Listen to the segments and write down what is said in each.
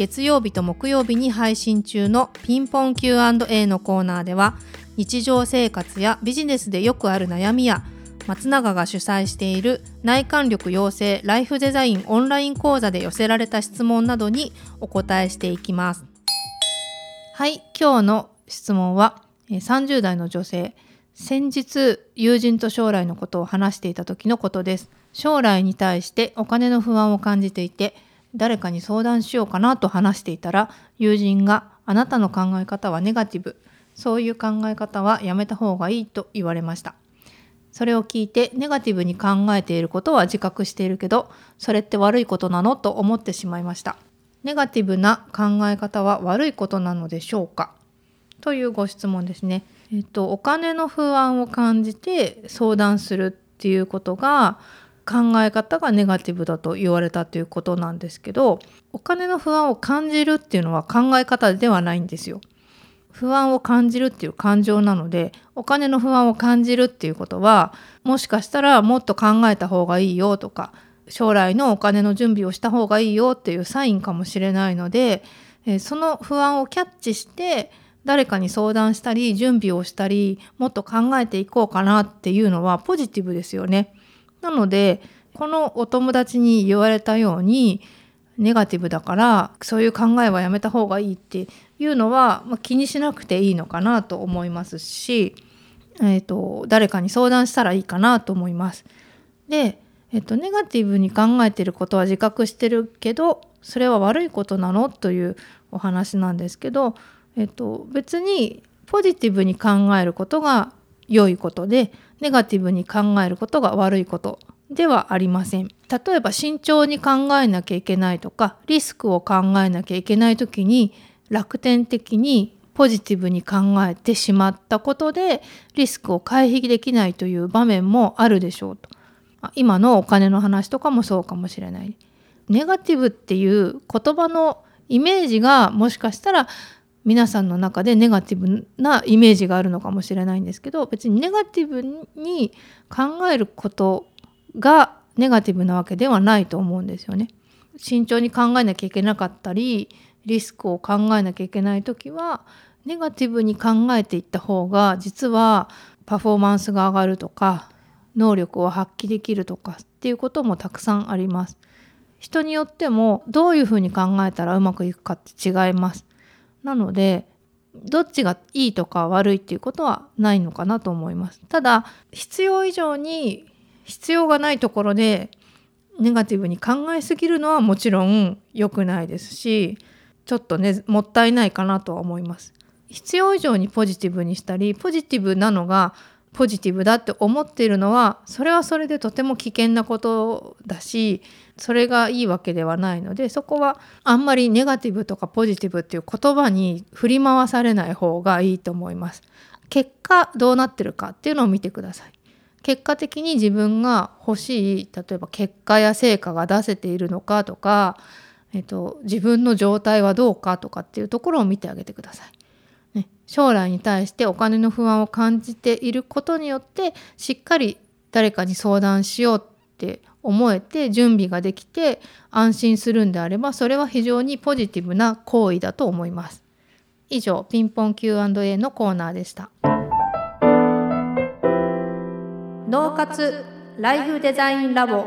月曜日と木曜日に配信中のピンポン Q&A のコーナーでは日常生活やビジネスでよくある悩みや松永が主催している内観力養成ライフデザインオンライン講座で寄せられた質問などにお答えしていきます。はい今日の質問は30代の女性先日友人と将来のことを話していた時のことです。将来に対してお金の不安を感じていて誰かに相談しようかなと話していたら友人があなたの考え方はネガティブ。そういう考え方はやめた方がいいと言われました。それを聞いてネガティブに考えていることは自覚しているけどそれって悪いことなのと思ってしまいました。ネガティブな考え方は悪いことなのでしょうか？というご質問ですね。えっとお金の不安を感じて相談するっていうことが考え方がネガティブだと言われたということなんですけどお金の不安を感じるっていうのは考え方ではないんですよ。不安を感じるっていう感情なのでお金の不安を感じるっていうことはもしかしたらもっと考えた方がいいよとか将来のお金の準備をした方がいいよっていうサインかもしれないのでその不安をキャッチして誰かに相談したり準備をしたりもっと考えていこうかなっていうのはポジティブですよね。なのでこのお友達に言われたようにネガティブだからそういう考えはやめた方がいいっていうのは、まあ、気にしなくていいのかなと思いますし、えーと、誰かに相談したらいいかなと思います。で、えーと、ネガティブに考えてることは自覚してるけどそれは悪いことなのというお話なんですけど、えーと別にポジティブに考えることが良いことでネガティブに考えることが悪いことではありません。例えば慎重に考えなきゃいけないとかリスクを考えなきゃいけない時に楽天的にポジティブに考えてしまったことでリスクを回避できないという場面もあるでしょうと。今のお金の話とかもそうかもしれない。ネガティブっていう言葉のイメージがもしかしたら皆さんの中でネガティブなイメージがあるのかもしれないんですけど別にネガティブに考えることがネガティブなわけではないと思うんですよね。慎重に考えなきゃいけなかったりリスクを考えなきゃいけない時はネガティブに考えていった方が実はパフォーマンスが上がるとか能力を発揮できるとかっていうこともたくさんあります。人によってもどういうふうに考えたらうまくいくかって違います。なのでどっちがいいとか悪いっていうことはないのかなと思います。ただ必要以上に必要がないところでネガティブに考えすぎるのはもちろん良くないですしちょっとねもったいないかなとは思います。必要以上にポジティブにしたりポジティブなのがポジティブだって思っているのはそれはそれでとても危険なことだしそれがいいわけではないのでそこはあんまりネガティブとかポジティブっていう言葉に振り回されない方がいいと思います。結果どうなってるかっていうのを見てください。結果的に自分が欲しい例えば結果や成果が出せているのかとか、えっと、自分の状態はどうかとかっていうところを見てあげてください。ね、将来に対してお金の不安を感じていることによってしっかり誰かに相談しようって思えて準備ができて安心するんであればそれは非常にポジティブな行為だと思います。以上ピンポン Q&A のコーナーでした。脳活ライフデザインラボ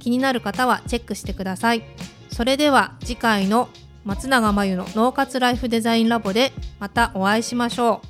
気になる方はチェックしてください。それでは次回の松永真由の脳活ライフデザインラボでまたお会いしましょう。